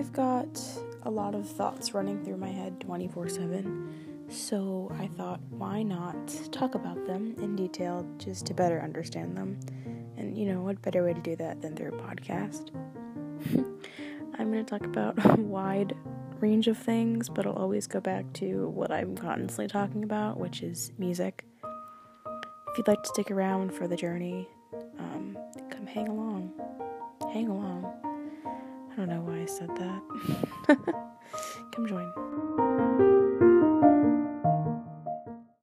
I've got a lot of thoughts running through my head 24 7, so I thought, why not talk about them in detail just to better understand them? And you know, what better way to do that than through a podcast? I'm going to talk about a wide range of things, but I'll always go back to what I'm constantly talking about, which is music. If you'd like to stick around for the journey, um, come hang along. Hang along. I don't know why I said that. come join.